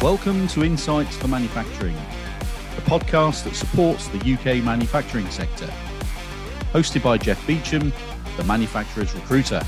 Welcome to Insights for Manufacturing, a podcast that supports the UK manufacturing sector. Hosted by Jeff Beecham, the manufacturer's recruiter.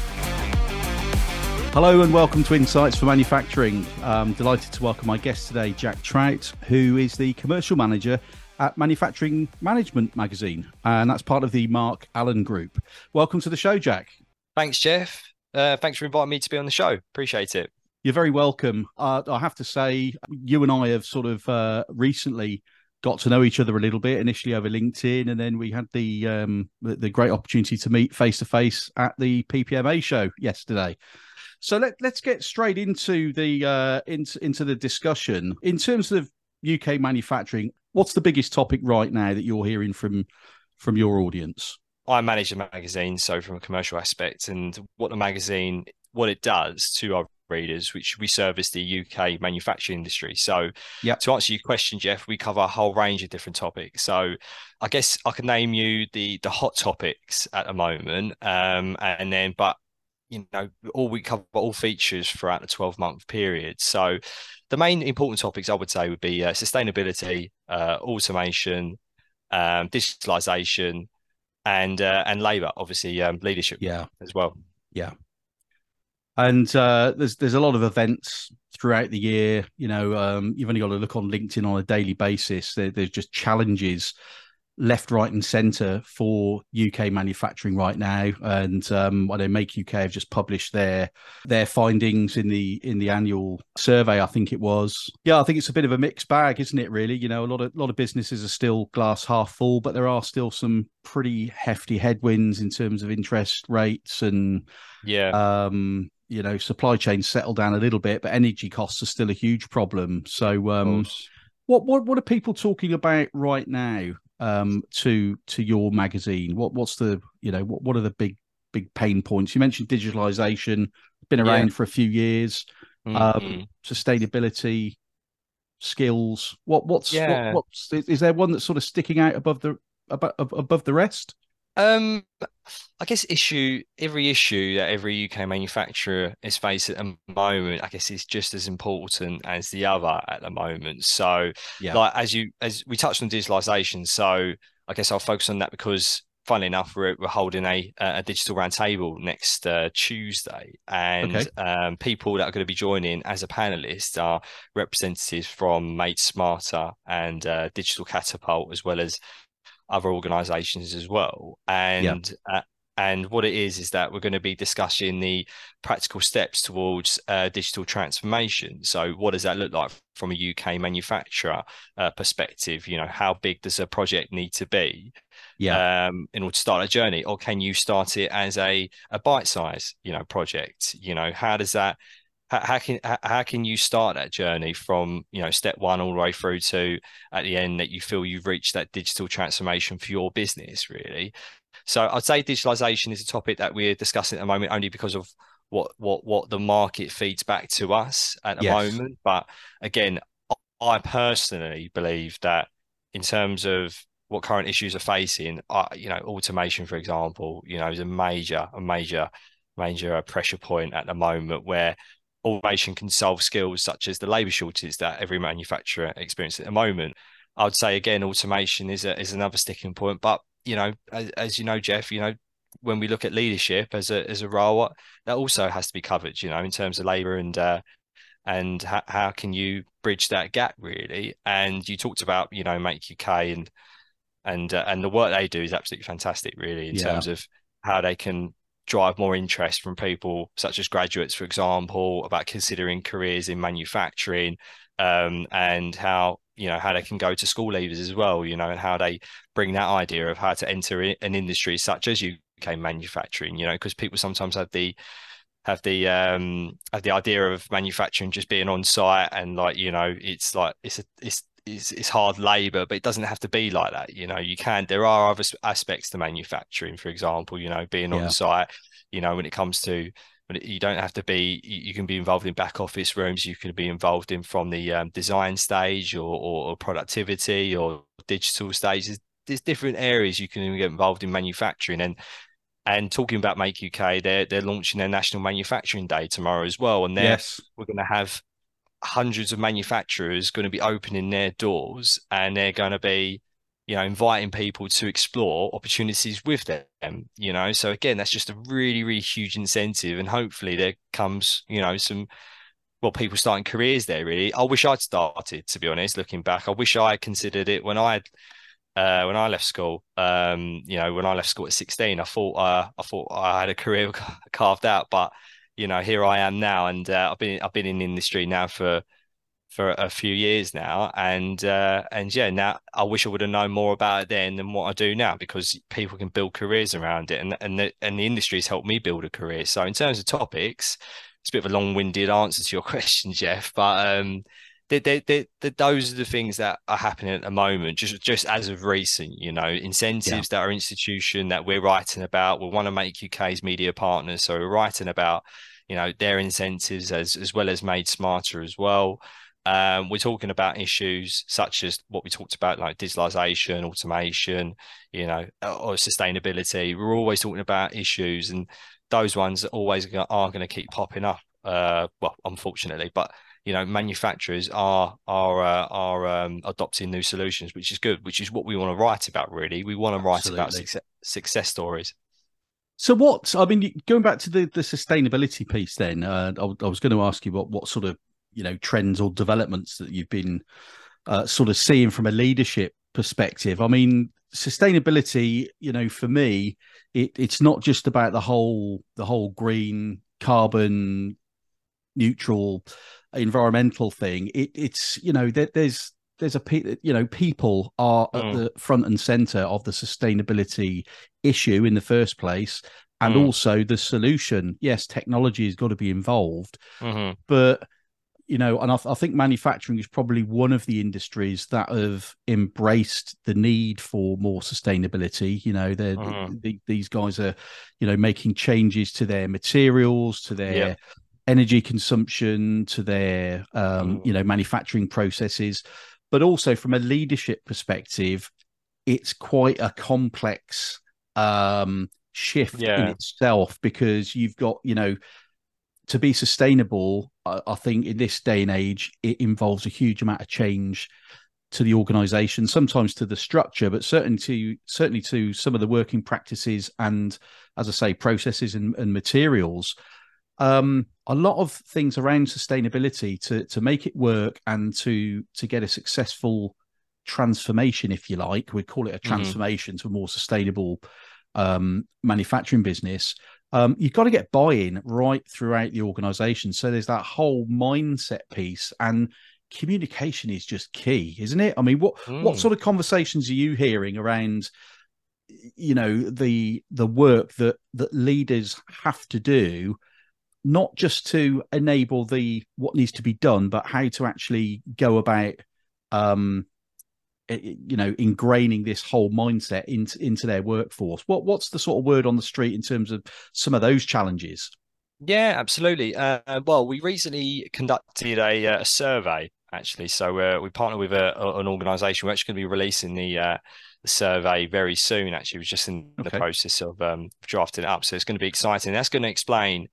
Hello and welcome to Insights for Manufacturing. I'm delighted to welcome my guest today, Jack Troutt, who is the commercial manager at Manufacturing Management magazine, and that's part of the Mark Allen Group. Welcome to the show, Jack. Thanks, Jeff. Uh, thanks for inviting me to be on the show. Appreciate it. You're very welcome. Uh, I have to say, you and I have sort of uh, recently got to know each other a little bit. Initially over LinkedIn, and then we had the um, the, great opportunity to meet face to face at the PPMA show yesterday. So let let's get straight into the uh, into into the discussion in terms of UK manufacturing. What's the biggest topic right now that you're hearing from from your audience? I manage a magazine, so from a commercial aspect, and what the magazine what it does to our readers, which we service the UK manufacturing industry. So, yep. to answer your question, Jeff, we cover a whole range of different topics. So, I guess I can name you the the hot topics at the moment, um, and then but you know all we cover all features throughout the 12 month period so the main important topics i would say would be uh, sustainability uh, automation um, digitalization and uh, and labor obviously um, leadership yeah as well yeah and uh, there's there's a lot of events throughout the year. You know, um, you've only got to look on LinkedIn on a daily basis. There, there's just challenges left, right, and centre for UK manufacturing right now. And um, I know Make UK have just published their their findings in the in the annual survey. I think it was. Yeah, I think it's a bit of a mixed bag, isn't it? Really, you know, a lot of a lot of businesses are still glass half full, but there are still some pretty hefty headwinds in terms of interest rates and yeah. Um, you know supply chains settle down a little bit, but energy costs are still a huge problem. So, um, what what what are people talking about right now um, to to your magazine? What what's the you know what what are the big big pain points? You mentioned digitalization, been around yeah. for a few years. Um, mm-hmm. Um, sustainability, skills. What what's yeah. what, what's is there one that's sort of sticking out above the above above the rest? Um, I guess issue every issue that every UK manufacturer is facing at the moment, I guess is just as important as the other at the moment. So, yeah. like as you as we touched on digitalization, so I guess I'll focus on that because funnily enough, we're, we're holding a a digital roundtable next uh, Tuesday, and okay. um, people that are going to be joining as a panelist are representatives from Made Smarter and uh, Digital Catapult, as well as other organizations as well. And yeah. uh, and what it is is that we're going to be discussing the practical steps towards uh, digital transformation. So, what does that look like from a UK manufacturer uh, perspective? You know, how big does a project need to be? Yeah. Um, in order to start a journey, or can you start it as a a bite size, you know, project? You know, how does that how, how can how can you start that journey from you know step one all the way through to at the end that you feel you've reached that digital transformation for your business really so i'd say digitalization is a topic that we're discussing at the moment only because of what what what the market feeds back to us at the yes. moment but again i personally believe that in terms of what current issues are facing uh, you know automation for example you know is a major a major major pressure point at the moment where automation can solve skills such as the labor shortages that every manufacturer experiences at the moment. I would say again, automation is a, is another sticking point. But you know, as, as you know, Jeff, you know, when we look at leadership as a as a role, that also has to be covered. You know, in terms of labor and uh, and how, how can you bridge that gap really? And you talked about you know Make UK and and uh, and the work they do is absolutely fantastic, really, in yeah. terms of how they can drive more interest from people such as graduates, for example, about considering careers in manufacturing um, and how you know how they can go to school leavers as well, you know, and how they bring that idea of how to enter an industry such as UK manufacturing, you know, because people sometimes have the have the um have the idea of manufacturing just being on site and like you know it's like it's a it's it's, it's hard labor, but it doesn't have to be like that. You know, you can. There are other aspects to manufacturing, for example. You know, being yeah. on site. You know, when it comes to but you don't have to be you can be involved in back office rooms you can be involved in from the um, design stage or, or, productivity or digital stage there's, there's, different areas you can even get involved in manufacturing and and talking about make uk they're they're launching their national manufacturing day tomorrow as well and yes. we're going to have hundreds of manufacturers going to be opening their doors and they're going to be you know inviting people to explore opportunities with them you know? So again that's just a really really huge incentive and hopefully there comes you know some well people starting careers there really. I wish i'd started to be honest looking back. I wish i considered it when i uh, when I left school, um, you know, when I left school at 16, I thought uh, I thought I had a career carved out, but you know, here I am now, and uh, I've been I've been in the industry now for for a few years now, and uh, and yeah, now I wish I would have known more about it then than what I do now because people can build careers around it, and and the and the industry has helped me build a career. So in terms of topics, it's a bit of a long-winded answer to your question, Jeff, but um, they, they, they, they, those are the things that are happening at the moment, just just as of recent, you know, incentives yeah. that our institution that we're writing about. We want to make UK's media partners, so we're writing about you know their incentives as as well as made smarter as well. Um, we're talking about issues such as what we talked about, like digitalization, automation, you know, or sustainability. We're always talking about issues, and those ones always are going to keep popping up. Uh, well, unfortunately, but you know, manufacturers are are uh, are um, adopting new solutions, which is good. Which is what we want to write about. Really, we want to write Absolutely. about success, success stories. So what? I mean, going back to the the sustainability piece, then uh, I, I, was going to ask you what what sort of you know trends or developments that you've been uh, sort of seeing from a leadership perspective. I mean, sustainability, you know, for me, it, it's not just about the whole the whole green carbon neutral environmental thing. It, it's you know there, there's there's a you know people are at mm. the front and center of the sustainability issue in the first place and mm. also the solution yes technology has got to be involved mm-hmm. but you know and I, I, think manufacturing is probably one of the industries that have embraced the need for more sustainability you know they're mm-hmm. the, these guys are you know making changes to their materials to their yep. energy consumption to their um, mm. you know manufacturing processes but also from a leadership perspective, it's quite a complex um, shift yeah. in itself because you've got, you know, to be sustainable, I, I think in this day and age, it involves a huge amount of change to the organization, sometimes to the structure, but certainly to certainly to some of the working practices and, as I say, processes and, and materials um, a lot of things around sustainability to to make it work and to to get a successful transformation, if you like, we call it a mm-hmm. transformation mm-hmm. to a more sustainable um, manufacturing business. Um, you've got to get buy-in right throughout the organization. So there's that whole mindset piece and communication is just key, isn't it? I mean, what mm. what sort of conversations are you hearing around you know the the work that that leaders have to do not just to enable the what needs to be done, but how to actually go about, um, you know, ingraining this whole mindset into into their workforce. What what's the sort of word on the street in terms of some of those challenges? Yeah, absolutely. Uh, well, we recently conducted a, uh, a survey actually. So uh, we partner with a, an organisation. We're actually going to be releasing the, uh, the survey very soon. Actually, we're just in okay. the process of um, drafting it up, so it's going to be exciting. That's going to explain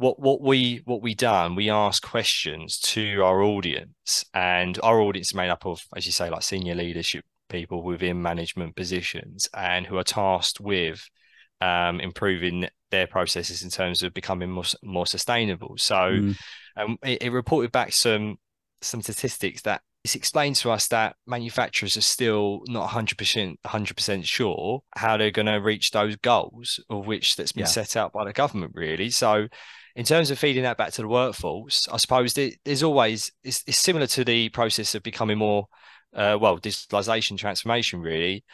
what what we what we done we ask questions to our audience and our audience is made up of as you say like senior leadership people within management positions and who are tasked with um, improving their processes in terms of becoming more more sustainable so mm. um, it, it reported back some some statistics that it's explained to us that manufacturers are still not 100% 100% sure how they're going to reach those goals of which that's been yeah. set out by the government really so in terms of feeding that back to the workforce, I suppose there's always it's, it's similar to the process of becoming more uh, well digitalization transformation. Really,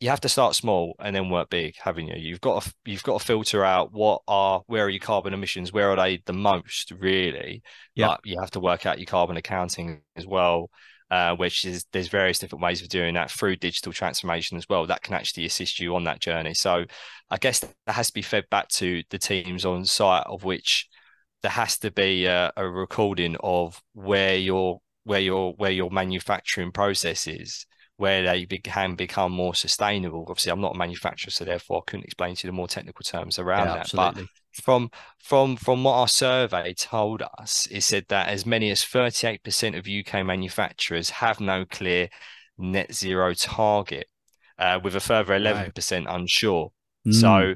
you have to start small and then work big, haven't you? You've got to you've got to filter out what are where are your carbon emissions, where are they the most really. Yeah, but you have to work out your carbon accounting as well uh, which is there's various different ways of doing that through digital transformation as well that can actually assist you on that journey. So i guess that has to be fed back to the teams on site of which there has to be a, a recording of where your where your where your manufacturing process is where they can become more sustainable obviously i'm not a manufacturer so therefore i couldn't explain to you the more technical terms around yeah, that but from from from what our survey told us, it said that as many as 38% of UK manufacturers have no clear net zero target, uh, with a further 11% wow. unsure. Mm. So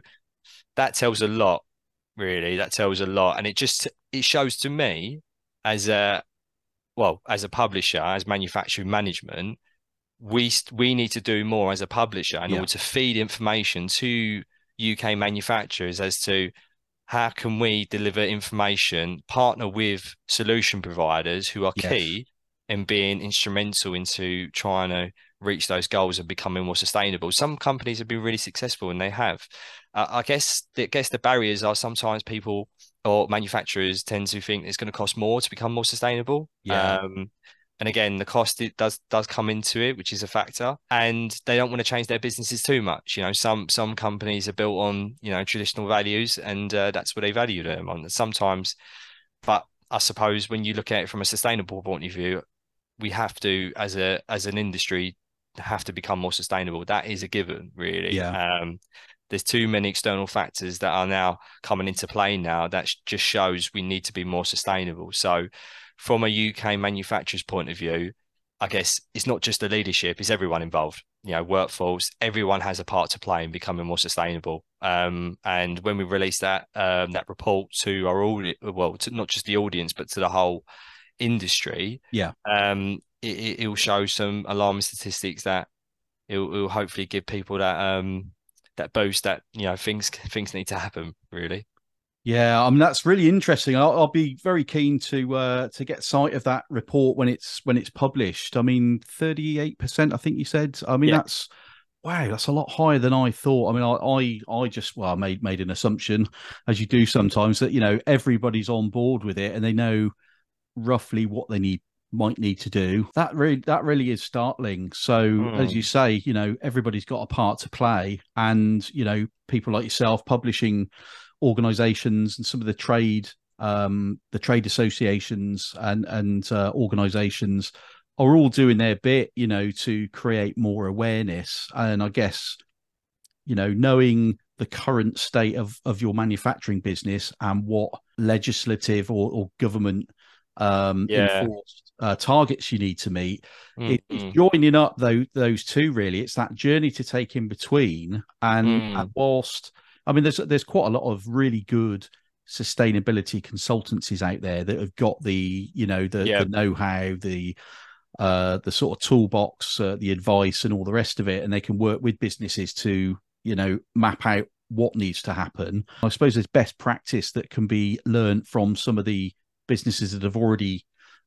that tells a lot, really. That tells a lot, and it just it shows to me as a well as a publisher, as manufacturing management, we we need to do more as a publisher in yeah. order to feed information to UK manufacturers as to how can we deliver information, partner with solution providers who are yes. key in being instrumental into trying to reach those goals of becoming more sustainable. Some companies have been really successful and they have. Uh, I guess I guess the barriers are sometimes people or manufacturers tend to think it's going to cost more to become more sustainable. Yeah. Um, and again, the cost it does does come into it, which is a factor. And they don't want to change their businesses too much. You know, some some companies are built on you know traditional values, and uh, that's what they value them on. Sometimes, but I suppose when you look at it from a sustainable point of view, we have to, as a as an industry, have to become more sustainable. That is a given, really. Yeah. Um, there's too many external factors that are now coming into play now that just shows we need to be more sustainable. So from a UK manufacturer's point of view, I guess it's not just the leadership; it's everyone involved. You know, workforce, everyone has a part to play in becoming more sustainable. Um, and when we release that um, that report to our audience, well, to not just the audience but to the whole industry, yeah, um, it, will show some alarming statistics that it will hopefully give people that um that boost that you know things things need to happen really. Yeah, I mean that's really interesting. I'll, I'll be very keen to uh, to get sight of that report when it's when it's published. I mean, thirty eight percent. I think you said. I mean, yeah. that's wow, that's a lot higher than I thought. I mean, I, I I just well, I made made an assumption, as you do sometimes, that you know everybody's on board with it and they know roughly what they need might need to do. That really that really is startling. So mm. as you say, you know, everybody's got a part to play, and you know, people like yourself publishing organizations and some of the trade um, the trade associations and and uh, organizations are all doing their bit you know to create more awareness and i guess you know knowing the current state of of your manufacturing business and what legislative or, or government um yeah. enforced uh, targets you need to meet mm-hmm. it, it's joining up those those two really it's that journey to take in between and, mm. and whilst I mean, there's there's quite a lot of really good sustainability consultancies out there that have got the you know the, yeah. the know-how, the uh, the sort of toolbox, uh, the advice, and all the rest of it, and they can work with businesses to you know map out what needs to happen. I suppose there's best practice that can be learned from some of the businesses that have already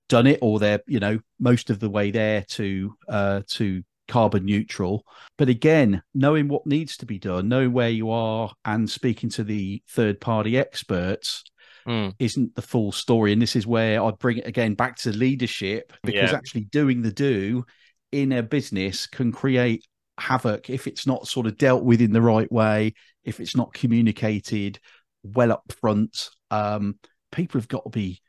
done it, or they're you know most of the way there to uh, to carbon neutral. But again, knowing what needs to be done, knowing where you are, and speaking to the third party experts mm. isn't the full story. And this is where I bring it again back to leadership because yeah. actually doing the do in a business can create havoc if it's not sort of dealt with in the right way, if it's not communicated well up front. Um, people have got to be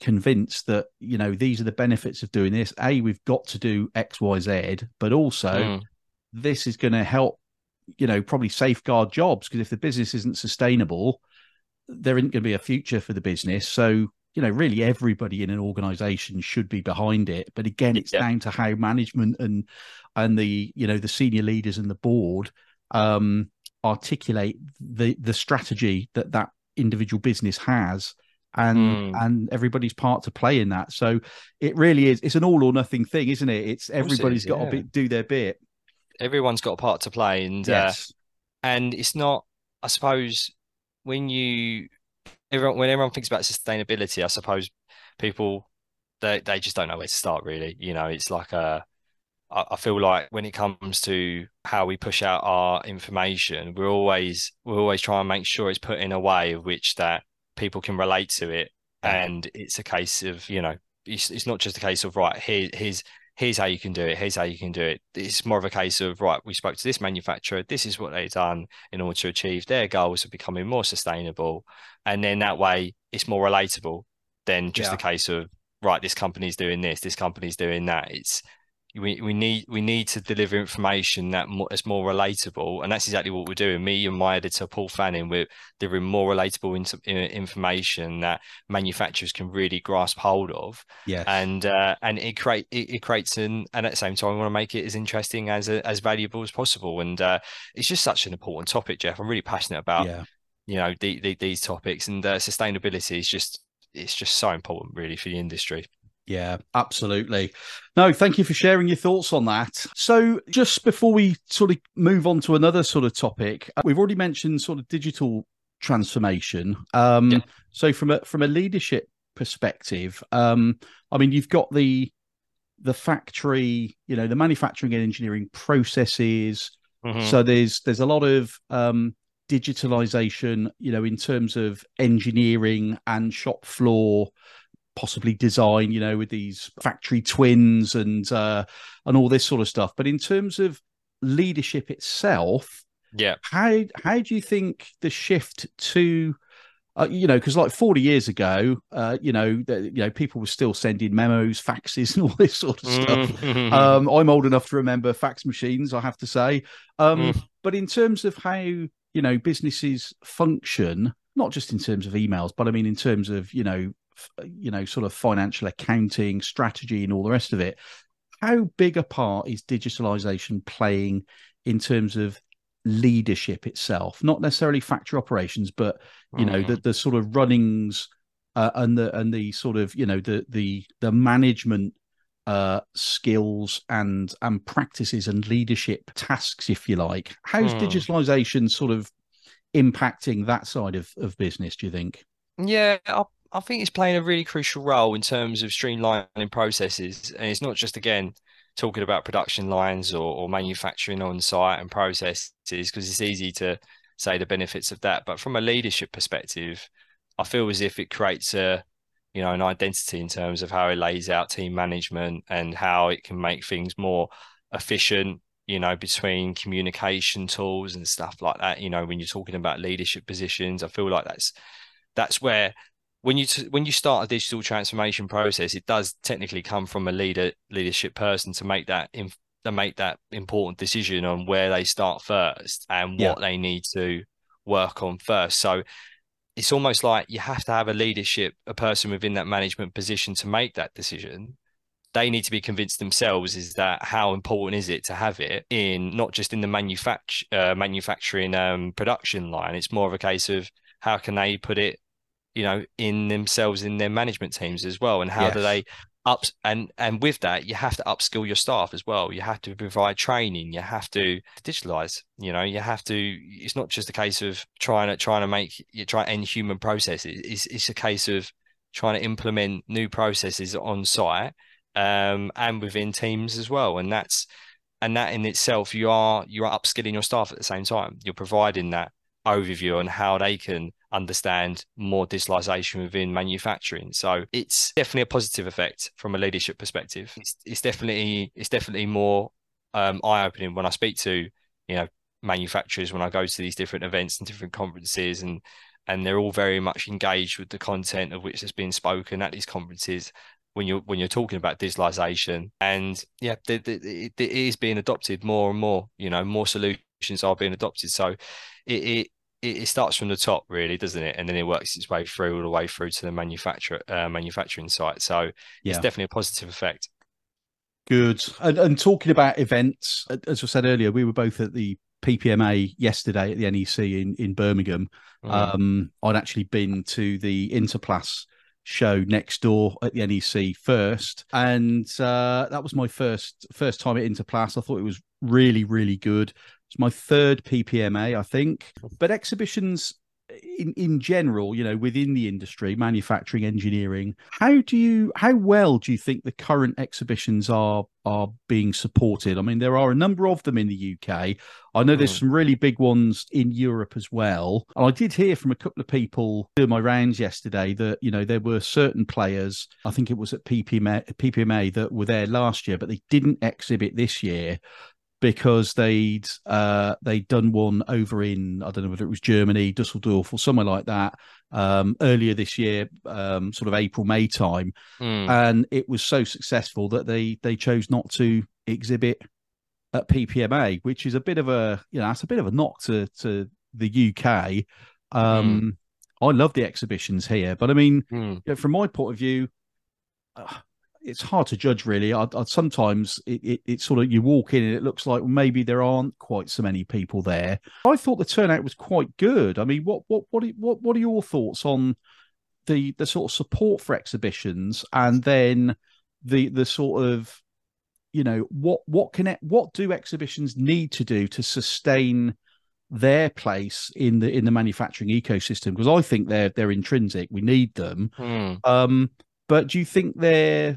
convinced that you know these are the benefits of doing this a we've got to do xyz but also mm. this is going to help you know probably safeguard jobs because if the business isn't sustainable there isn't going to be a future for the business so you know really everybody in an organization should be behind it but again it's yeah. down to how management and and the you know the senior leaders and the board um articulate the the strategy that that individual business has and mm. and everybody's part to play in that. So it really is. It's an all or nothing thing, isn't it? It's everybody's got yeah. to be, do their bit. Everyone's got a part to play, and uh, yes. uh, and it's not. I suppose when you everyone when everyone thinks about sustainability, I suppose people they they just don't know where to start. Really, you know, it's like a. I feel like when it comes to how we push out our information, we're always we're always trying to make sure it's put in a way of which that people can relate to it. And it's a case of you know it's, it's not just a case of right here here's here's how you can do it here's how you can do it. It's more of a case of right we spoke to this manufacturer this is what they've done in order to achieve their goals of becoming more sustainable. And then that way it's more relatable than just yeah. a case of right this company's doing this this company's doing that. It's we, we need we need to deliver information that more, is more relatable, and that's exactly what we're doing. Me and my editor Paul Fanning, we're delivering more relatable in, information that manufacturers can really grasp hold of. Yeah, and uh, and it create it, it, creates an and at the same time we want to make it as interesting as as valuable as possible. And uh, it's just such an important topic, Jeff. I'm really passionate about yeah. you know the, the, these topics, and uh, sustainability is just it's just so important, really, for the industry. Yeah, absolutely. No, thank you for sharing your thoughts on that. So, just before we sort of move on to another sort of topic, uh, we've already mentioned sort of digital transformation. Um, yeah. So, from a from a leadership perspective, um, I mean, you've got the the factory, you know, the manufacturing and engineering processes. Mm-hmm. So there's there's a lot of um, digitalization, you know, in terms of engineering and shop floor possibly design, you know, with these factory twins and uh, and all this sort of stuff. But in terms of leadership itself, yeah, how how do you think the shift to uh, you know, because like 40 years ago, uh, you know, the, you know, people were still sending memos, faxes, and all this sort of stuff. Mm-hmm. Um, I'm old enough to remember fax machines, I have to say. Um, mm. But in terms of how you know businesses function, not just in terms of emails, but I mean in terms of you know you know, sort of financial accounting, strategy, and all the rest of it. How big a part is digitalization playing in terms of leadership itself? Not necessarily factory operations, but you mm. know, the, mm-hmm. the sort of runnings uh, and the and the sort of you know the the the management uh, skills and and practices and leadership tasks, if you like. How's mm. digitalization sort of impacting that side of, of business? Do you think? Yeah, I'll I think it's playing a really crucial role in terms of streamlining processes. And it's not just, again, talking about production lines or, or manufacturing on site and processes, because it's easy to say the benefits of that. But from a leadership perspective, I feel as if it creates a, you know, an identity in terms of how it lays out team management and how it can make things more efficient, you know, between communication tools and stuff like that. You know, when you're talking about leadership positions, I feel like that's that's where when you when you start a digital transformation process, it does technically come from a leader leadership person to make that in, to make that important decision on where they start first and yeah. what they need to work on first. So it's almost like you have to have a leadership, a person within that management position to make that decision. They need to be convinced themselves is that how important is it to have it in not just in the manufacture uh, manufacturing um, production line. It's more of a case of how can they put it you know, in themselves in their management teams as well, and how yes. do they up and and with that you have to upskill your staff as well. You have to provide training. You have to digitalize you know you have to it's not just a case of trying to trying to make you try end human processes. It's, it's a case of trying to implement new processes on site um, and within teams as well. And that's and that in itself you are you are upskilling your staff at the same time. You're providing that overview on how they can understand more digitalization within manufacturing. So it's definitely a positive effect from a leadership perspective. It's, it's definitely it's definitely more um, eye opening when I speak to you know manufacturers when I go to these different events and different conferences and and they're all very much engaged with the content of which has been spoken at these conferences when you're when you're talking about digitalization and yeah the, it is being adopted more and more you know more solutions are being adopted so it, it it, starts from the top, really, doesn't it? And then it works its way through all the way through to the manufacturer uh, manufacturing site. So yeah. it's definitely a positive effect. Good. And, and talking about events, as I said earlier, we were both at the PPMA yesterday at the NEC in in Birmingham. Mm. Um, I'd actually been to the Interplas show next door at the NEC first, and uh, that was my first first time at Interplas. I thought it was really really good. It's my third PPMA, I think. But exhibitions in in general, you know, within the industry, manufacturing, engineering, how do you how well do you think the current exhibitions are are being supported? I mean, there are a number of them in the UK. I know there's mm. some really big ones in Europe as well. And I did hear from a couple of people doing my rounds yesterday that, you know, there were certain players, I think it was at PPMA, PPMA that were there last year, but they didn't exhibit this year because they'd uh, they'd done one over in I don't know whether it was Germany, Dusseldorf, or somewhere like that um, earlier this year, um, sort of April May time, mm. and it was so successful that they they chose not to exhibit at PPMA, which is a bit of a you know that's a bit of a knock to to the UK. Um, mm. I love the exhibitions here, but I mean, mm. you know, from my point of view, uh, it's hard to judge really. I, I sometimes it, it, it, sort of you walk in and it looks like maybe there aren't quite so many people there. I thought the turnout was quite good. I mean, what what what what what are your thoughts on the the sort of support for exhibitions and then the the sort of you know what what can what do exhibitions need to do to sustain their place in the in the manufacturing ecosystem because I think they're they're intrinsic. We need them. Mm. Um, but do you think they're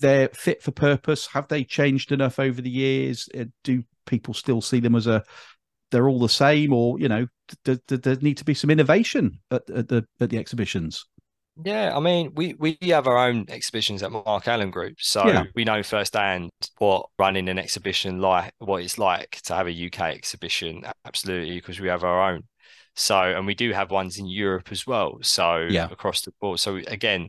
they're fit for purpose? Have they changed enough over the years? Uh, do people still see them as a they're all the same, or you know, does there need to be some innovation at, at the at the exhibitions? Yeah, I mean, we we have our own exhibitions at Mark Allen Group, so yeah. we know firsthand what running an exhibition like, what it's like to have a UK exhibition. Absolutely, because we have our own. So, and we do have ones in Europe as well. So, yeah. across the board. So, again,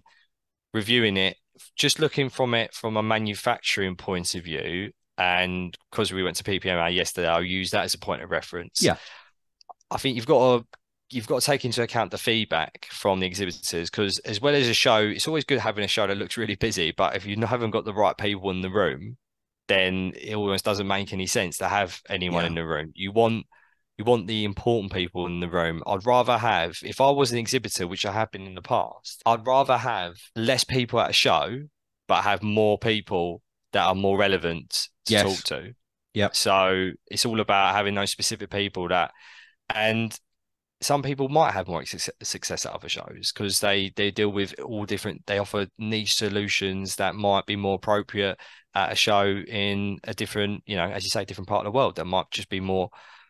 reviewing it, just looking from it from a manufacturing point of view, and because we went to PPMA yesterday, I'll use that as a point of reference. Yeah, I think you've got to you've got to take into account the feedback from the exhibitors because as well as a show it's always good having a show that looks really busy but if you haven't got the right people in the room then it almost doesn't make any sense to have anyone yeah. in the room you want you want the important people in the room. I'd rather have if i was an exhibitor which i have been in the past i'd rather have less people at a show but have more people that are more relevant to yes. talk to. Yeah so it's all about having those specific people that and some people might have more success at other shows because they they deal with all different they offer niche solutions that might be more appropriate at a show in a different you know as you say different part of the world that might just be more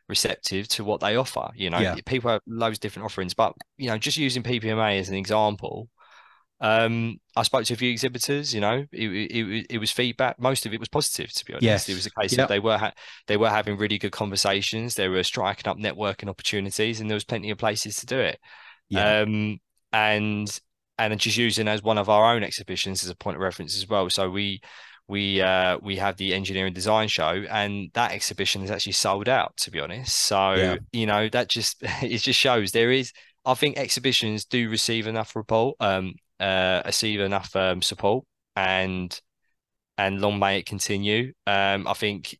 receptive to what they offer you know yeah. people have loads of different offerings but you know just using ppma as an example um, I spoke to a few exhibitors. You know, it, it, it was feedback. Most of it was positive, to be honest. Yes. It was a case yep. of they were ha- they were having really good conversations. They were striking up networking opportunities, and there was plenty of places to do it. Yeah. Um, and and just using as one of our own exhibitions as a point of reference as well. So we we uh, we have the engineering design show, and that exhibition is actually sold out. To be honest, so yeah. you know that just it just shows there is. I think exhibitions do receive enough report, um, uh, receive enough um, support and and long may it continue. Um, I think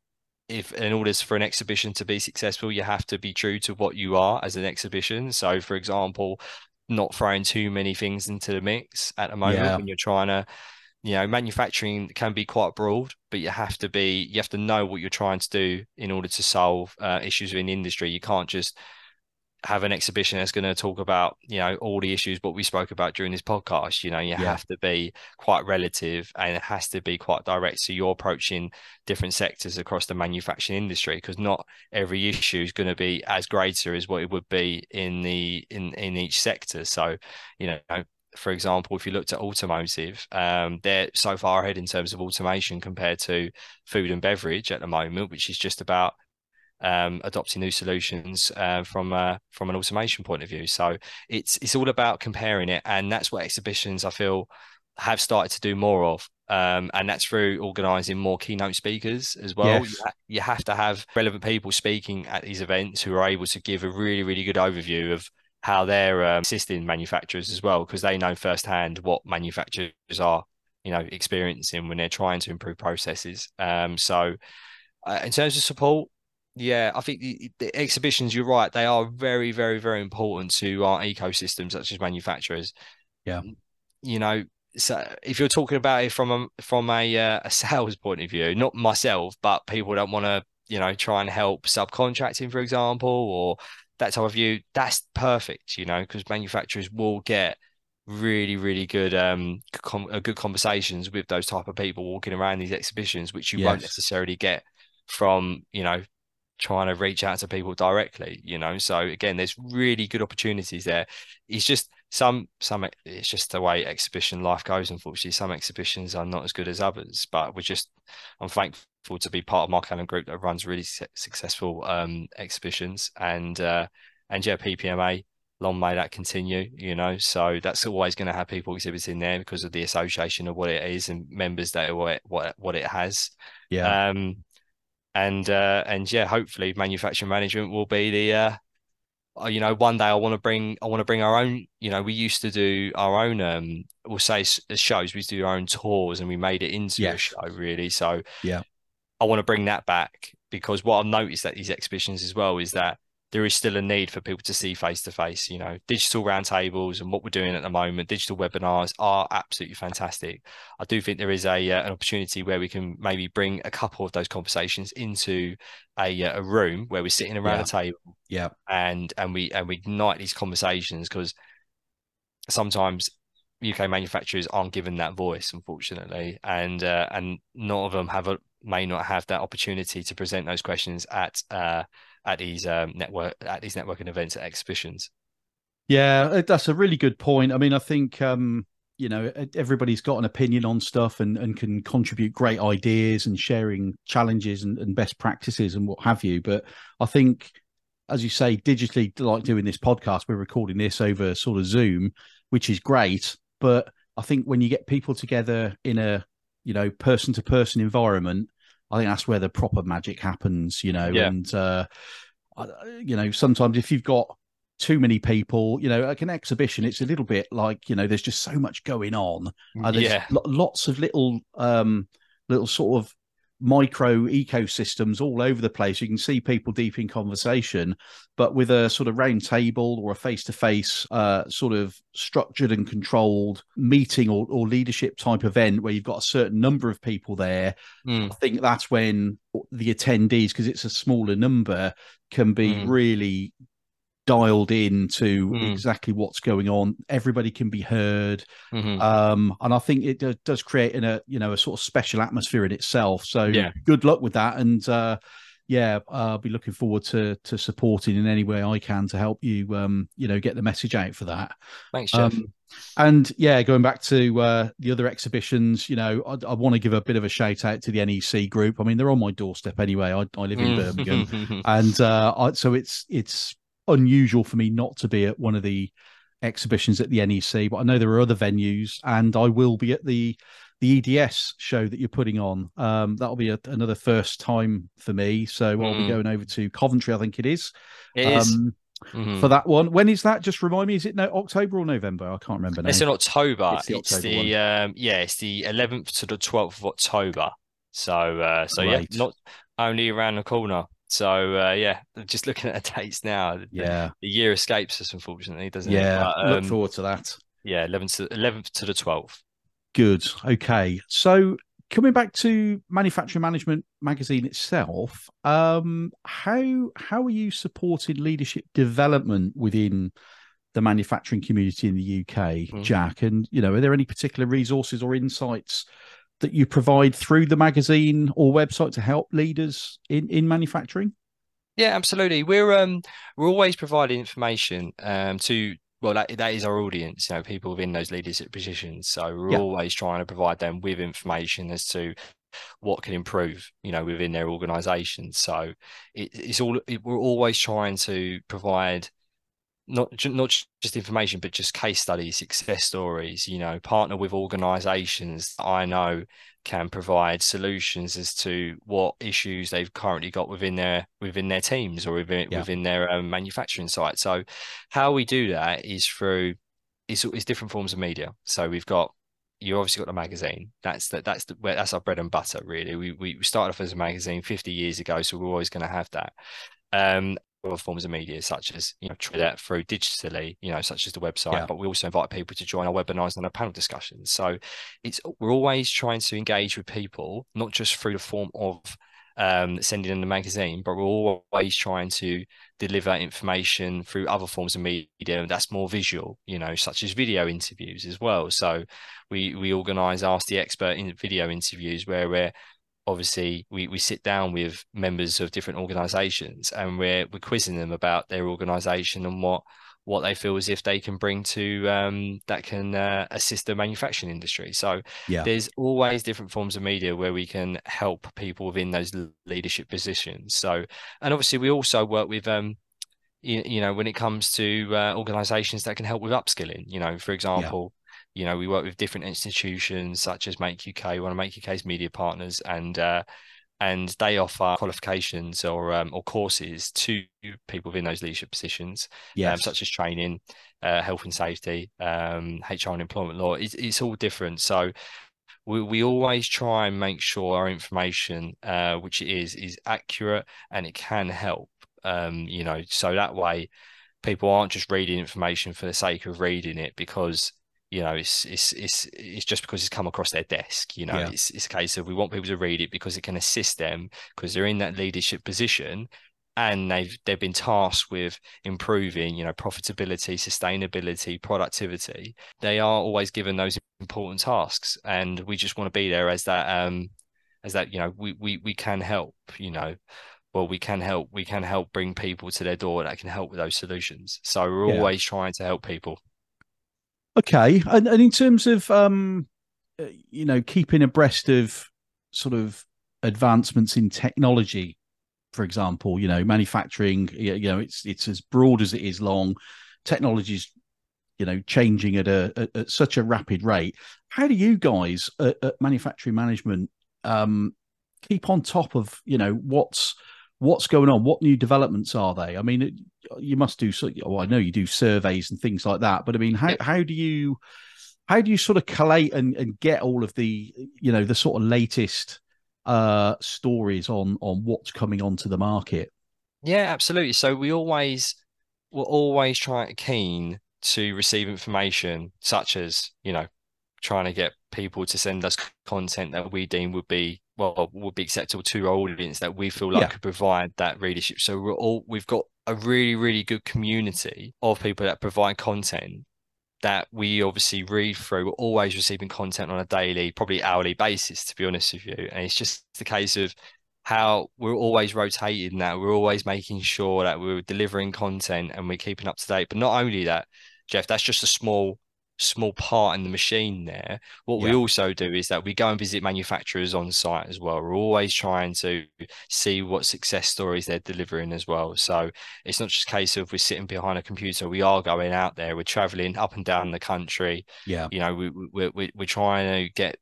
if in order for an exhibition to be successful, you have to be true to what you are as an exhibition. So, for example, not throwing too many things into the mix at the moment yeah. when you're trying to, you know, manufacturing can be quite broad, but you have to be, you have to know what you're trying to do in order to solve uh, issues in the industry. You can't just have an exhibition that's going to talk about you know all the issues what we spoke about during this podcast you know you yeah. have to be quite relative and it has to be quite direct so you're approaching different sectors across the manufacturing industry because not every issue is going to be as greater as what it would be in the in in each sector so you know for example, if you looked at automotive, um, they're so far ahead in terms of automation compared to food and beverage at the moment, which is just about um, adopting new solutions uh, from uh, from an automation point of view. So it's it's all about comparing it, and that's what exhibitions I feel have started to do more of. Um, and that's through organising more keynote speakers as well. Yes. You, ha- you have to have relevant people speaking at these events who are able to give a really really good overview of how they're um, assisting manufacturers as well, because they know firsthand what manufacturers are, you know, experiencing when they're trying to improve processes. Um, so, uh, in terms of support, yeah, I think the, the, exhibitions, you're right, they are very, very, very important to our ecosystem, such as manufacturers. Yeah. You know, so if you're talking about it from a from a, uh, a sales point of view, not myself, but people don't want to, you know, try and help subcontracting, for example, or that type of view, that's perfect, you know, because manufacturers will get really really good um com- uh, good conversations with those type of people walking around these exhibitions which you yes. won't necessarily get from you know trying to reach out to people directly you know? So again there's really good opportunities there. It's just some some it's just the way exhibition life goes unfortunately. Some exhibitions are not as good as others but we're just i'm thankful to be part of mark allen group that runs really su- successful um, exhibitions and uh and yeah ppma long may that continue, you know. So that's always going to have people exhibiting there because of the association of what it is and members that what what what it has. Yeah. Um, and uh, and yeah, hopefully manufacturing management will be the uh, uh, you know, one day I want to bring, I want to bring our own, you know, we used to do our own, um, we'll say shows, we used to do our own tours and we made it into yes. a show really. So yeah, I want to bring that back because what I've noticed at these exhibitions as well is that there is still a need for people to see face to face. You know, digital roundtables and what we're doing at the moment, digital webinars are absolutely fantastic. I do think there is a uh, an opportunity where we can maybe bring a couple of those conversations into a uh, a room where we're sitting around yeah. a table, yeah, and and we and we ignite these conversations because sometimes UK manufacturers aren't given that voice, unfortunately, and uh, and none of them have a may not have that opportunity to present those questions at uh, at these um, network at these networking events at exhibitions. Yeah, uh, that's a really good point. I mean, I think um, you know everybody's got an opinion on stuff and and can contribute great ideas and sharing challenges and, and best practices and what have you. But I think, as you say, digitally, like doing this podcast, we're recording this over sort of Zoom, which is great. But I think when you get people together in a you know person to person environment I think that's where the proper magic happens, you know. Yeah. And uh, you know, sometimes if you've got too many people, you know, like an exhibition, it's a little bit like you know, there's just so much going on. Uh, there's yeah. lots of little, um, little sort of micro ecosystems all over the place. You can see people deep in conversation, but with a sort of round table or a face to face, sort of structured and controlled meeting or, or, leadership type event where you've got a certain number of people there. Mm. I think that's when the attendees, because it's a smaller number, can be mm. really dialed in to mm. exactly what's going on. Everybody can be heard, mm-hmm. um, and I think it does create in a you know a sort of special atmosphere in itself. So yeah. good luck with that, and uh, yeah, I'll be looking forward to to supporting in any way I can to help you um, you know get the message out for that. Thanks, Jeff. Um, and yeah, going back to uh, the other exhibitions, you know, I, I want to give a bit of a shout out to the NEC group. I mean, they're on my doorstep anyway. I, I live in mm. Birmingham, and uh, I, so it's it's unusual for me not to be at one of the exhibitions at the NEC, but I know there are other venues, and I will be at the the EDS show that you're putting on. Um, that'll be a, another first time for me. So mm. I'll be mm. going over to Coventry, I think it is. It um, is. Mm-hmm. For that one, when is that? Just remind me. Is it no October or November? I can't remember. Now. It's in October. It's the, it's the um, yeah, it's the 11th to the 12th of October. So uh, so yeah, not only around the corner. So uh, yeah, just looking at the dates now. Yeah, the, year escapes us, unfortunately, doesn't yeah, it? Yeah, um, look forward to that. Yeah, 11th to 11th to the 12th. Good. Okay, so coming back to manufacturing management magazine itself, um, how how are you supporting leadership development within the manufacturing community in the UK, mm-hmm. Jack? And you know, are there any particular resources or insights? That you provide through the magazine or website to help leaders in in manufacturing? Yeah, absolutely. We're um we're always providing information um to well that that is our audience, you know, people within those leadership positions. So we're yeah. always trying to provide them with information as to what can improve, you know, within their organisation. So it, it's all it, we're always trying to provide not not just information, but just case studies, success stories. You know, partner with organisations that I know can provide solutions as to what issues they've currently got within their within their teams or within yeah. within their um, manufacturing site. So, how we do that is through is is different forms of media. So we've got you obviously got the magazine. That's the, that's the, that's our bread and butter. Really, we we started off as a magazine 50 years ago, so we're always going to have that. Um, other forms of media, such as you know, try that through digitally, you know, such as the website. Yeah. But we also invite people to join our webinars and our panel discussions. So it's we're always trying to engage with people, not just through the form of um, sending in the magazine, but we're always trying to deliver information through other forms of media and that's more visual, you know, such as video interviews as well. So we we organise Ask the Expert in video interviews where we're obviously we, we sit down with members of different organizations and we're we're quizzing them about their organization and what what they feel as if they can bring to um, that can uh, assist the manufacturing industry. So yeah. there's always different forms of media where we can help people within those leadership positions. So and obviously we also work with um, you, you know, when it comes to uh, organizations that can help with upskilling, you know, for example. You know, we work with different institutions such as Make UK, one of Make UK's media partners, and uh, and they offer qualifications or um, or courses to people within those leadership positions, um, yes. um, such as training, uh, health and safety, um, HR and employment law. It's, it's all different. So we, we always try and make sure our information, uh, which it is, is accurate and it can help. Um, you know, so that way people aren't just reading information for the sake of reading it because you know it's it's it's it's just because it's come across their desk you know yeah. it's it's a case of we want people to read it because it can assist them because they're in that leadership position and they've they've been tasked with improving you know profitability sustainability productivity they are always given those important tasks and we just want to be there as that um as that you know we we, we can help you know well we can help we can help bring people to their door that can help with those solutions so we're yeah. always trying to help people okay and, and in terms of um uh, you know keeping abreast of sort of advancements in technology for example, you know, manufacturing, you know, it's it's as broad as it is long. Technology's, you know, changing at a at, at such a rapid rate. How do you guys at, at manufacturing management um, keep on top of you know what's what's going on? What new developments are they? I mean, you must do. Well, I know you do surveys and things like that, but I mean, how how do you how do you sort of collate and, and get all of the you know the sort of latest uh, stories on on what's coming onto the market. Yeah, absolutely. So we always we're always trying keen to receive information such as you know trying to get people to send us content that we deem would be well would be acceptable to our audience that we feel like yeah. could provide that readership so we're all we've got a really really good community of people that provide content that we obviously read through. We're always receiving content on a daily, probably hourly basis, to be honest with you. And it's just the case of how we're always rotating that. We're always making sure that we're delivering content and we're keeping up to date. But not only that, Jeff, that's just a small small part in the machine there. What yeah. we also do is that we go and visit manufacturers on site as well. We're always trying to see what success stories they're delivering as well. So it's not just a case of we're sitting behind a computer. We are going out there. We're traveling up and down the country. Yeah, you know, we, we, we we're trying to get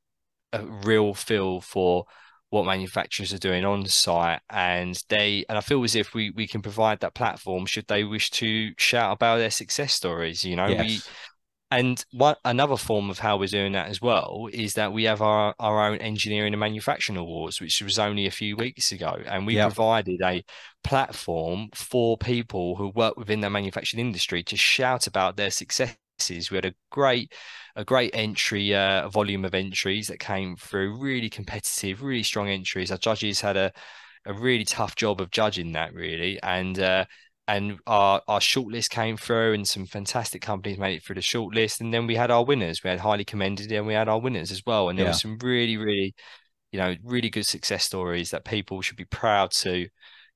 a real feel for what manufacturers are doing on site and they and I feel as if we we can provide that platform should they wish to shout about their success stories you know yes. we and one another form of how we're doing that as well is that we have our, our own engineering and manufacturing awards, which was only a few weeks ago. And we provided a platform for people who work within the manufacturing industry to shout about their successes. We had a great a great entry uh, volume of entries that came through, really competitive, really strong entries. Our judges had a a really tough job of judging that really and uh, and our our shortlist came through and some fantastic companies made it through the shortlist. And then we had our winners. We had highly commended and we had our winners as well. And there yeah. were some really really you know really good success stories that people should be proud to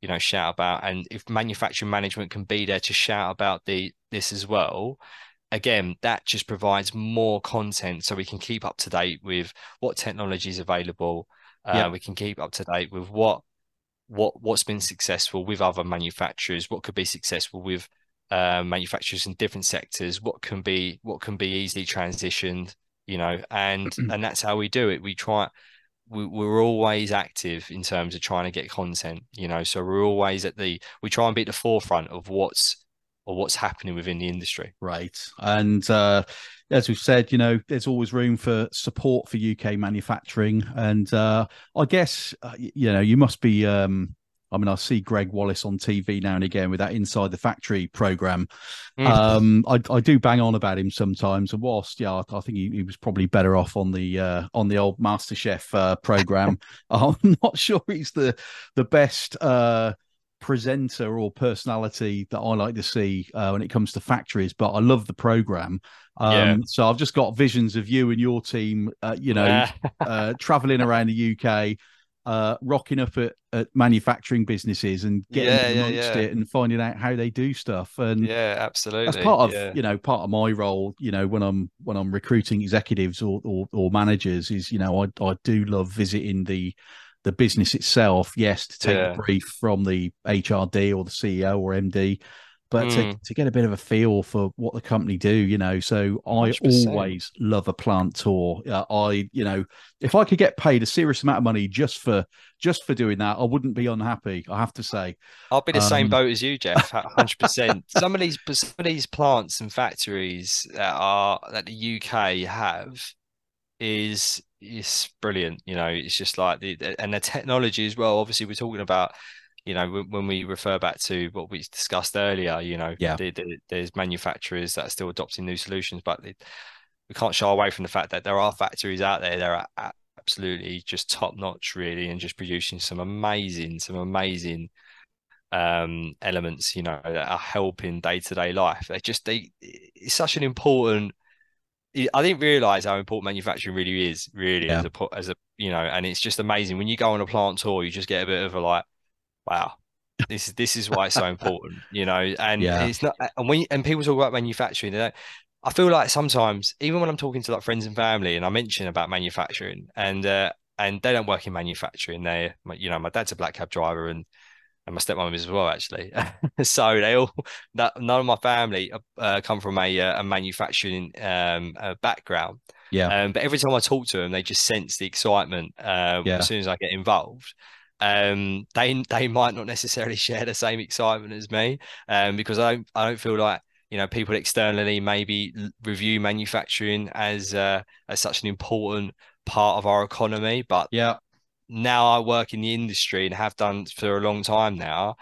you know shout about. And if manufacturing management can be there to shout about the this as well again that just provides more content so we can keep up to date with what technology is available. Uh, yeah. we can keep up to date with what what what's been successful with other manufacturers, what could be successful with uh, manufacturers in different sectors, what can be what can be easily transitioned, you know, and and that's how we do it. We try we, we're always active in terms of trying to get content, you know, so we're always at the we try and be at the forefront of what's or what's happening within the industry. Right. And uh, as we've said, you know, there's always room for support for UK manufacturing. And uh, I guess, uh, you know, you must be. Um, I mean, I see Gregg Wallace on TV now and again with that Inside the Factory program. Mm. Um, I, I, do bang on about him sometimes. And whilst, yeah, I, I think he, he, was probably better off on the uh, on the old MasterChef uh, program. I'm not sure he's the the best uh, presenter or personality that I like to see uh, when it comes to factories, but I love the program. Um, yeah. So I've just got visions of you and your team, uh, you know, uh, traveling around the UK, uh, rocking up at, at, manufacturing businesses and getting yeah, amongst yeah, it and finding out how they do stuff. And yeah, absolutely. That's part of you know part of my role. You know, when I'm when I'm recruiting executives or or, or managers, is you know I I do love visiting the the business itself, yes, to take yeah. a brief from the HRD or the CEO or MD, but mm. to, hmm. to get a bit of a feel for what the company do, you know. So I 100%. always love a plant tour. Uh, I, you know, if I could get paid a serious amount of money just for just for doing that, I wouldn't be unhappy. I have to say. I'll be the um, same boat as you, Jeff. Hundred percent. Some of these some of these plants and factories that are that the UK have is is brilliant. You know, it's just like the and the technology as well. Obviously, we're talking about you know when we refer back to what we discussed earlier you know yeah. the, the, there's manufacturers that are still adopting new solutions but we can't shy away from the fact that there are factories out there that are absolutely just top notch really and just producing some amazing some amazing um elements you know that are helping day-to-day life they just they it's such an important I didn't realize how important manufacturing really is, really yeah. as a as a you know, and it's just amazing when you go on a plant tour, you just get a bit of a like, wow, this is this is why it's so important, you know. And yeah. it's not, and when and people talk about manufacturing, they don't. I feel like sometimes, even when I'm talking to like friends and family, and I mention about manufacturing, and uh, and they don't work in manufacturing. They, you know, my dad's a black cab driver, and and my stepmom is as well, actually. so they all, that none of my family uh, come from a uh, a manufacturing um, uh, background. Yeah. Um, but every time I talk to them, they just sense the excitement uh, yeah. as soon as I get involved um, they they might not necessarily share the same excitement as me, um, because I don't I don't feel like you know people externally maybe review manufacturing as uh, as such an important part of our economy. But yeah, now I work in the industry and have done for a long time now.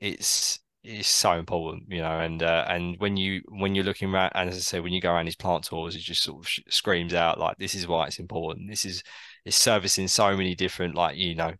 It's it's so important, you know, and uh, and when you when you're looking around, and as I say, when you go around these plant tours, it just sort of screams out like this is why it's important. This is it's servicing so many different like you know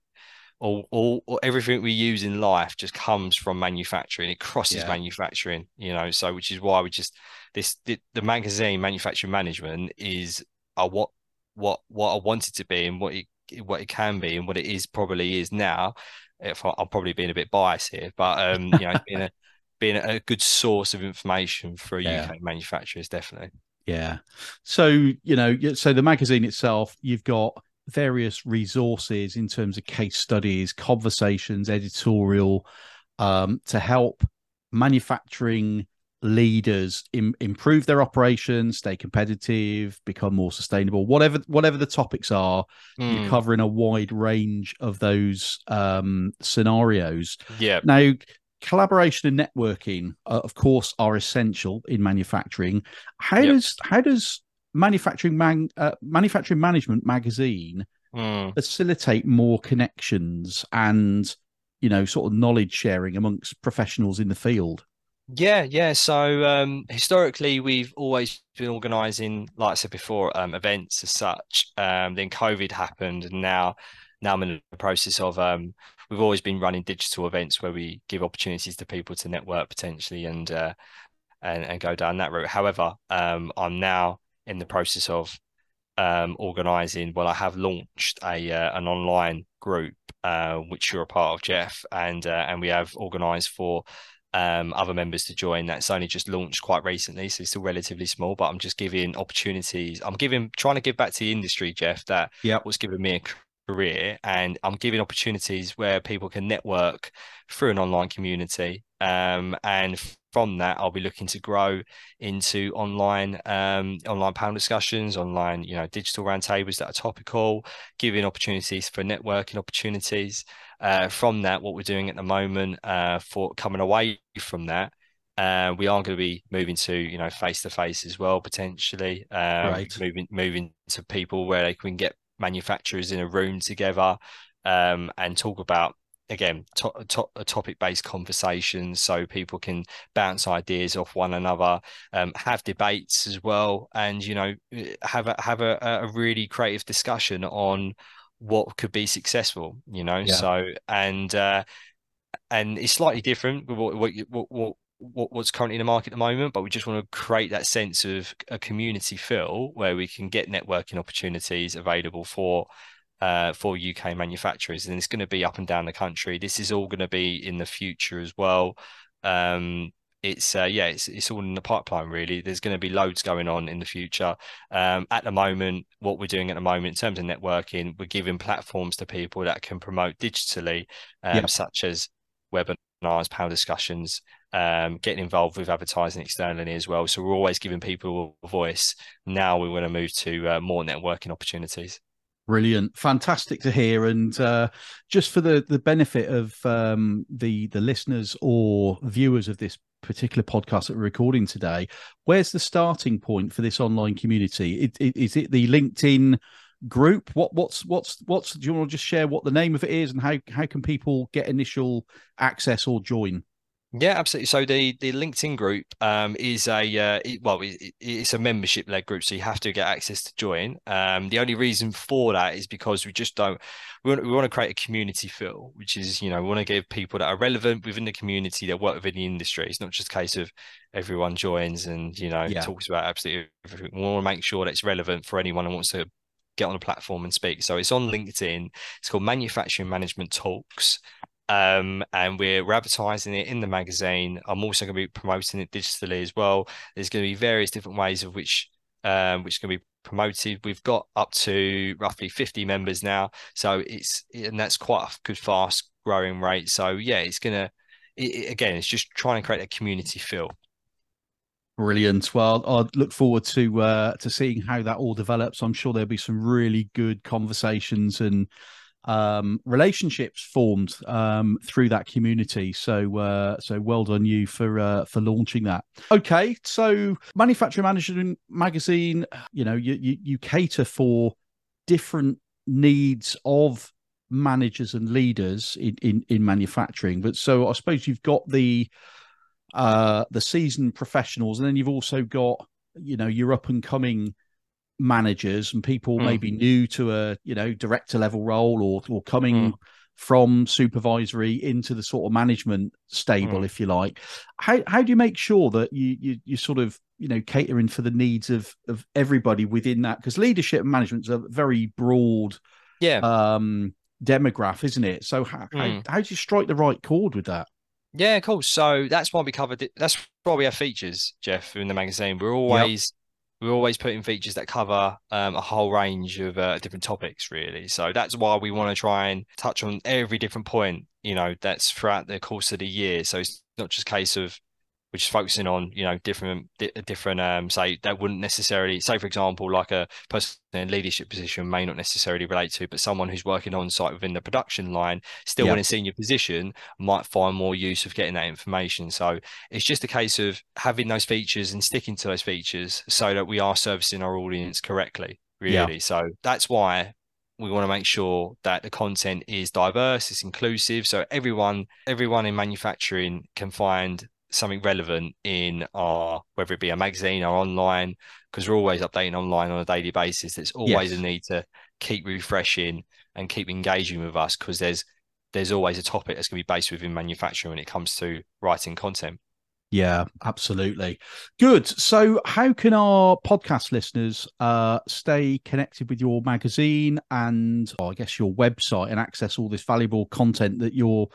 all, all, all, everything we use in life just comes from manufacturing. It crosses yeah. manufacturing, you know. So, which is why we just this the, the magazine manufacturing management is uh, what what what I wanted to be and what it what it can be and what it is probably is now. If I, am probably being a bit biased here, but um, you know, being a being a good source of information for yeah. UK manufacturers, definitely. Yeah. So you know, so the magazine itself, you've got various resources in terms of case studies, conversations, editorial um, to help manufacturing leaders Im- improve their operations, stay competitive, become more sustainable. Whatever whatever the topics are, mm. you're hmm. covering a wide range of those um, scenarios. Yeah. Now, collaboration and networking, uh, of course, are essential in manufacturing. How yep. does how does manufacturing man, uh, manufacturing management magazine mm. facilitate more connections and you know sort of knowledge sharing amongst professionals in the field yeah yeah so um, historically we've always been organizing like i said before um, events as such um, then covid happened and now now i'm in the process of um, we've always been running digital events where we give opportunities to people to network potentially and uh, and, and go down that route however um, i'm now in the process of um, organizing. Well, I have launched a uh, an online group uh, which you're a part of, Jeff, and uh, and we have organized for um, other members to join. That's only just launched quite recently, so it's still relatively small. But I'm just giving opportunities. I'm giving trying to give back to the industry, Jeff. That yeah, was giving me a career, and I'm giving opportunities where people can network through an online community. Um, and from that, I'll be looking to grow into online um, online panel discussions, online you know digital roundtables that are topical, giving opportunities for networking opportunities. Uh, from that, what we're doing at the moment uh, for coming away from that, uh, we are going to be moving to you know face to face as well potentially. Um, right. Moving moving to people where they can get manufacturers in a room together um, and talk about again to, to, a topic based conversation so people can bounce ideas off one another um, have debates as well and you know have a have a, a really creative discussion on what could be successful you know yeah. so and uh and it's slightly different with what, what, what what, what's currently in the market at the moment, but we just want to create that sense of a community feel where we can get networking opportunities available for uh, for UK manufacturers, and it's going to be up and down the country. This is all going to be in the future as well. Um, it's uh, yeah, it's it's all in the pipeline really. There's going to be loads going on in the future. Um, at the moment, what we're doing at the moment in terms of networking, we're giving platforms to people that can promote digitally, um, yep. such as webinars, panel discussions, um, getting involved with advertising externally as well. So we're always giving people a voice. Now we want to move to uh, more networking opportunities. Brilliant, fantastic to hear. And uh, just for the the benefit of um, the the listeners or viewers of this particular podcast that we're recording today, where's the starting point for this online community? It, it, is it the LinkedIn group? What what's what's what's? Do you want to just share what the name of it is and how how can people get initial access or join? Yeah, absolutely. So the the LinkedIn group um, is a uh, it, well, it, it's a membership led group, so you have to get access to join. Um, the only reason for that is because we just don't we want, we want to create a community feel, which is you know we want to give people that are relevant within the community that work within the industry. It's not just a case of everyone joins and you know yeah. talks about absolutely everything. We want to make sure that it's relevant for anyone who wants to get on a platform and speak. So it's on LinkedIn. It's called Manufacturing Management Talks um, and we're, advertising it in the magazine. I'm also going to be promoting it digitally as well. There's going to be various different ways of which um, which can be promoted. We've got up to roughly 50 members now, so it's and that's quite a good fast growing rate. So yeah, it's gonna it, again, it's just trying to create a community feel. Brilliant. Well, I look forward to uh, to seeing how that all develops. I'm sure there'll be some really good conversations and um, relationships formed um, through that community. So, uh, so well done you for uh, for launching that. Okay, so Manufacturing Management Magazine, you know, you, you, you cater for different needs of managers and leaders in, in in manufacturing. But so I suppose you've got the uh the seasoned professionals, and then you've also got you know your up and coming managers and people mm. maybe new to a you know director level role or or coming mm. from supervisory into the sort of management stable mm. if you like how how do you make sure that you you you sort of you know catering for the needs of of everybody within that because leadership and management is a very broad yeah um demograph isn't it so how, how, mm. how do you strike the right chord with that yeah cool so that's why we covered it that's why we have features jeff in the magazine we're always we're always putting features that cover um, a whole range of uh, different topics really. So that's why we want to try and touch on every different point you know that's throughout the course of the year. So it's not just a case of which is focusing on you know different different um say that wouldn't necessarily say for example like a person in leadership position may not necessarily relate to but someone who's working on site within the production line still yep. in a senior position might find more use of getting that information. So it's just a case of having those features and sticking to those features so that we are servicing our audience correctly really. So that's why we want to make sure that the content is diverse it's inclusive so everyone everyone in manufacturing can find something relevant in our whether it be a magazine or online because we're always updating online on a daily basis there's always yes. a need to keep refreshing and keep engaging with us because there's there's always a topic that's going to be based within manufacturing when it comes to writing content yeah, absolutely. Good. So, how can our podcast listeners uh, stay connected with your magazine and, oh, I guess, your website and access all this valuable content that you're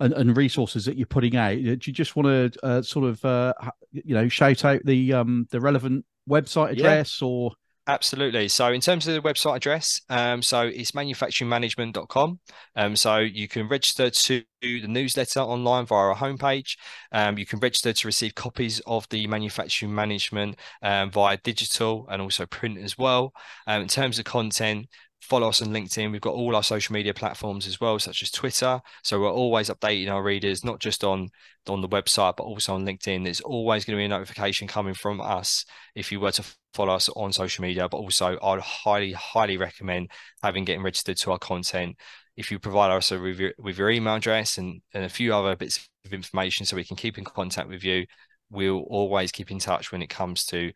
and, and resources that you're putting out. Do you just want to uh, sort of uh, you know shout out the um, the relevant website address yeah. or Absolutely. So, in terms of the website address, um, so it's manufacturingmanagement.com. Um, so, you can register to the newsletter online via our homepage. Um, you can register to receive copies of the manufacturing management um, via digital and also print as well. Um, in terms of content, follow us on LinkedIn. We've got all our social media platforms as well, such as Twitter. So we're always updating our readers, not just on on the website, but also on LinkedIn. There's always going to be a notification coming from us if you were to follow us on social media. But also, I'd highly, highly recommend having getting registered to our content. If you provide us with your, with your email address and, and a few other bits of information so we can keep in contact with you, we'll always keep in touch when it comes to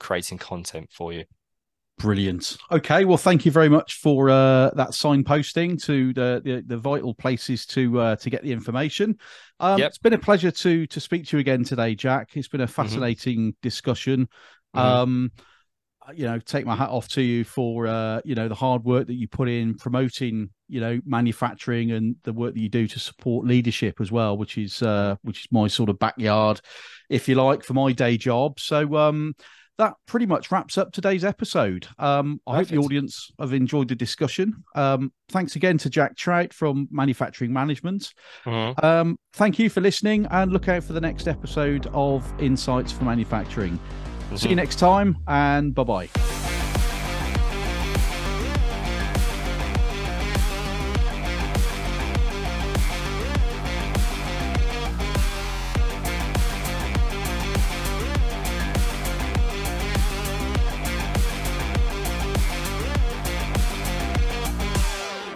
creating content for you. Brilliant. Okay, well, thank you very much for uh, that signposting to the, the, the vital places to uh, to get the information. Um, yep. It's been a pleasure to to speak to you again today, Jack. It's been a mm-hmm. fascinating mm-hmm. discussion. Mm-hmm. Um, you know, take my hat off to you for uh, you know the hard work that you put in promoting you know manufacturing and the work that you do to support leadership as well, which is uh, which is my sort of backyard, if you like, for my day job. So um, that pretty much wraps up today's episode. Um, I hope the audience have enjoyed the discussion. Um, thanks again to Jack Troutt from Manufacturing Management. Mm-hmm. Um, thank you for listening and look out for the next episode of Insights for Manufacturing. Mm-hmm. See you next time and bye bye.